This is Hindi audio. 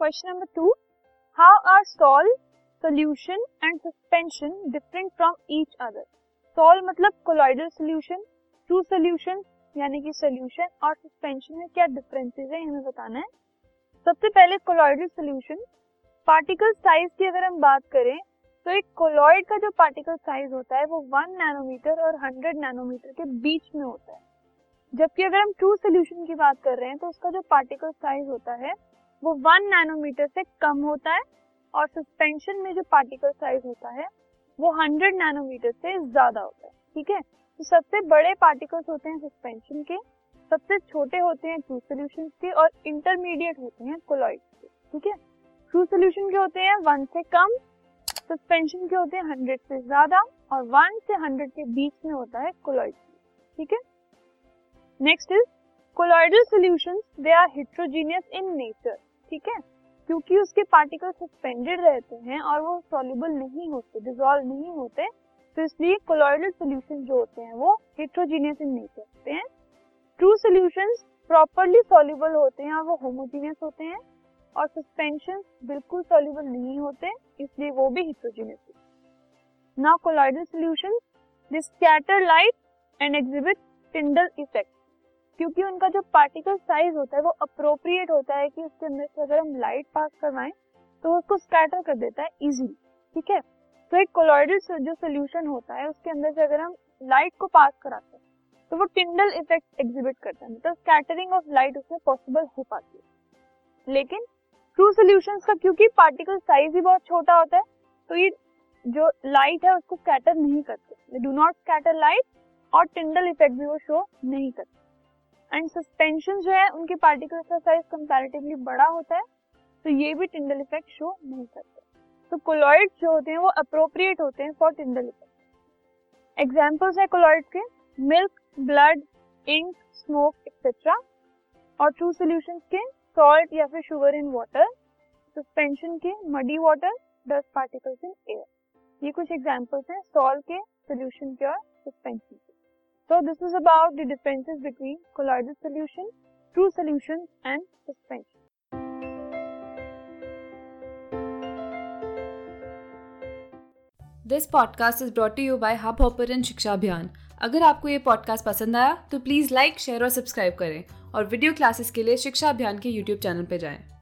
Question number two how are sol solution and suspension different from each other sol मतलब कोलॉइडल सोल्यूशन टू सोल्यूशन यानी कि सोल्यूशन और सस्पेंशन में क्या डिफरेंसेस है, हमें बताना है। सबसे पहले कोलॉइडल सोल्यूशन पार्टिकल साइज़ की अगर हम बात करें तो एक कोलॉइड का जो पार्टिकल साइज़ होता है, वो वन नैनोमीटर और हंड्रेड नैनोमीटर के बीच में होता है। जबकि अगर हम ट्रू सोल्यूशन की बात कर रहे हैं तो उसका जो पार्टिकल साइज़ होता है वो वन नैनोमीटर से कम होता है और सस्पेंशन में जो पार्टिकल साइज़ होता है, वो हंड्रेड नैनोमीटर से ज़्यादा होता है, ठीक है? तो सबसे बड़े पार्टिकल्स होते हैं सस्पेंशन के, सबसे छोटे होते हैं ट्रू सोल्यूशन के और इंटरमीडिएट होते हैं कोलॉइड के, ठीक है? ट्रू सोल्यूशन के होते हैं वन से कम सस्पेंशन के होते हैं हंड्रेड से ज़्यादा और वन से हंड्रेड के बीच में होता है कोलॉइड ठीक है? Next is colloidal solution they are heterogeneous in nature ठीक है? क्योंकि उसके पार्टिकल सस्पेंडेड रहते हैं और वो सॉल्युबल नहीं होते डिसॉल्व नहीं होते तो इसलिए कोलॉइडल सॉल्यूशन जो होते हैं वो हेट्रोजीनियस इन नेचर होते हैं। ट्रू सॉल्यूशंस प्रॉपरली सॉल्युबल होते हैं और वो होमोजीनियस होते हैं और सस्पेंशन बिल्कुल सॉल्युबल नहीं होते, इसलिए वो भी हेट्रोजीनियस होते now colloidal solutions they scatter light and exhibit Tyndall effect क्योंकि उनका जो पार्टिकल साइज़ होता है, वो अप्रोप्रिएट होता है कि उसके अंदर से अगर हम लाइट पास करवाएँ तो उसको स्कैटर कर देता है इजीली ठीक है? तो एक कोलॉइडल जो सोल्यूशन होता है, उसके अंदर से अगर हम लाइट को पास कराते हैं तो वो टिंडल इफ़ेक्ट एग्जिबिट करता है मतलब स्कैटरिंग ऑफ़ लाइट उसमें पॉसिबल हो पाती है। लेकिन ट्रू सोल्यूशन का, क्योंकि पार्टिकल साइज़ ही बहुत छोटा होता है तो ये जो लाइट है, उसको स्कैटर नहीं करते। डू नॉट स्कैटर लाइट और टिंडल इफ़ेक्ट भी वो शो नहीं करते। एंड सस्पेंशन जो है, उनके पार्टिकल्स का साइज़ कंपैरेटिवली बड़ा होता है तो ये भी टिंडल इफ़ेक्ट शो नहीं करते। तो कोलॉइड जो होते हैं, वो अप्रोप्रिएट होते हैं फॉर टिंडल इफ़ेक्ट एग्जांपल्स है कोलॉइड के milk blood ink smoke etcetera और ट्रू सोल्यूशन के सॉल्ट या फिर शुगर इन वाटर सस्पेंशन के muddy water dust particles in air ये कुछ एग्जाम्पल्स हैं सॉल्ट के सोल्यूशन के और सस्पेंशन के। So this is about the differences between colloidal solution, true solution and suspension. This podcast is brought you by Hub Hopper and Shiksha Abhiyan अगर आपको ये पॉडकास्ट पसंद आया तो प्लीज़ लाइक शेयर और सब्सक्राइब करें और वीडियो क्लासेस के लिए शिक्षा अभियान के यूट्यूब चैनल पर जाएँ।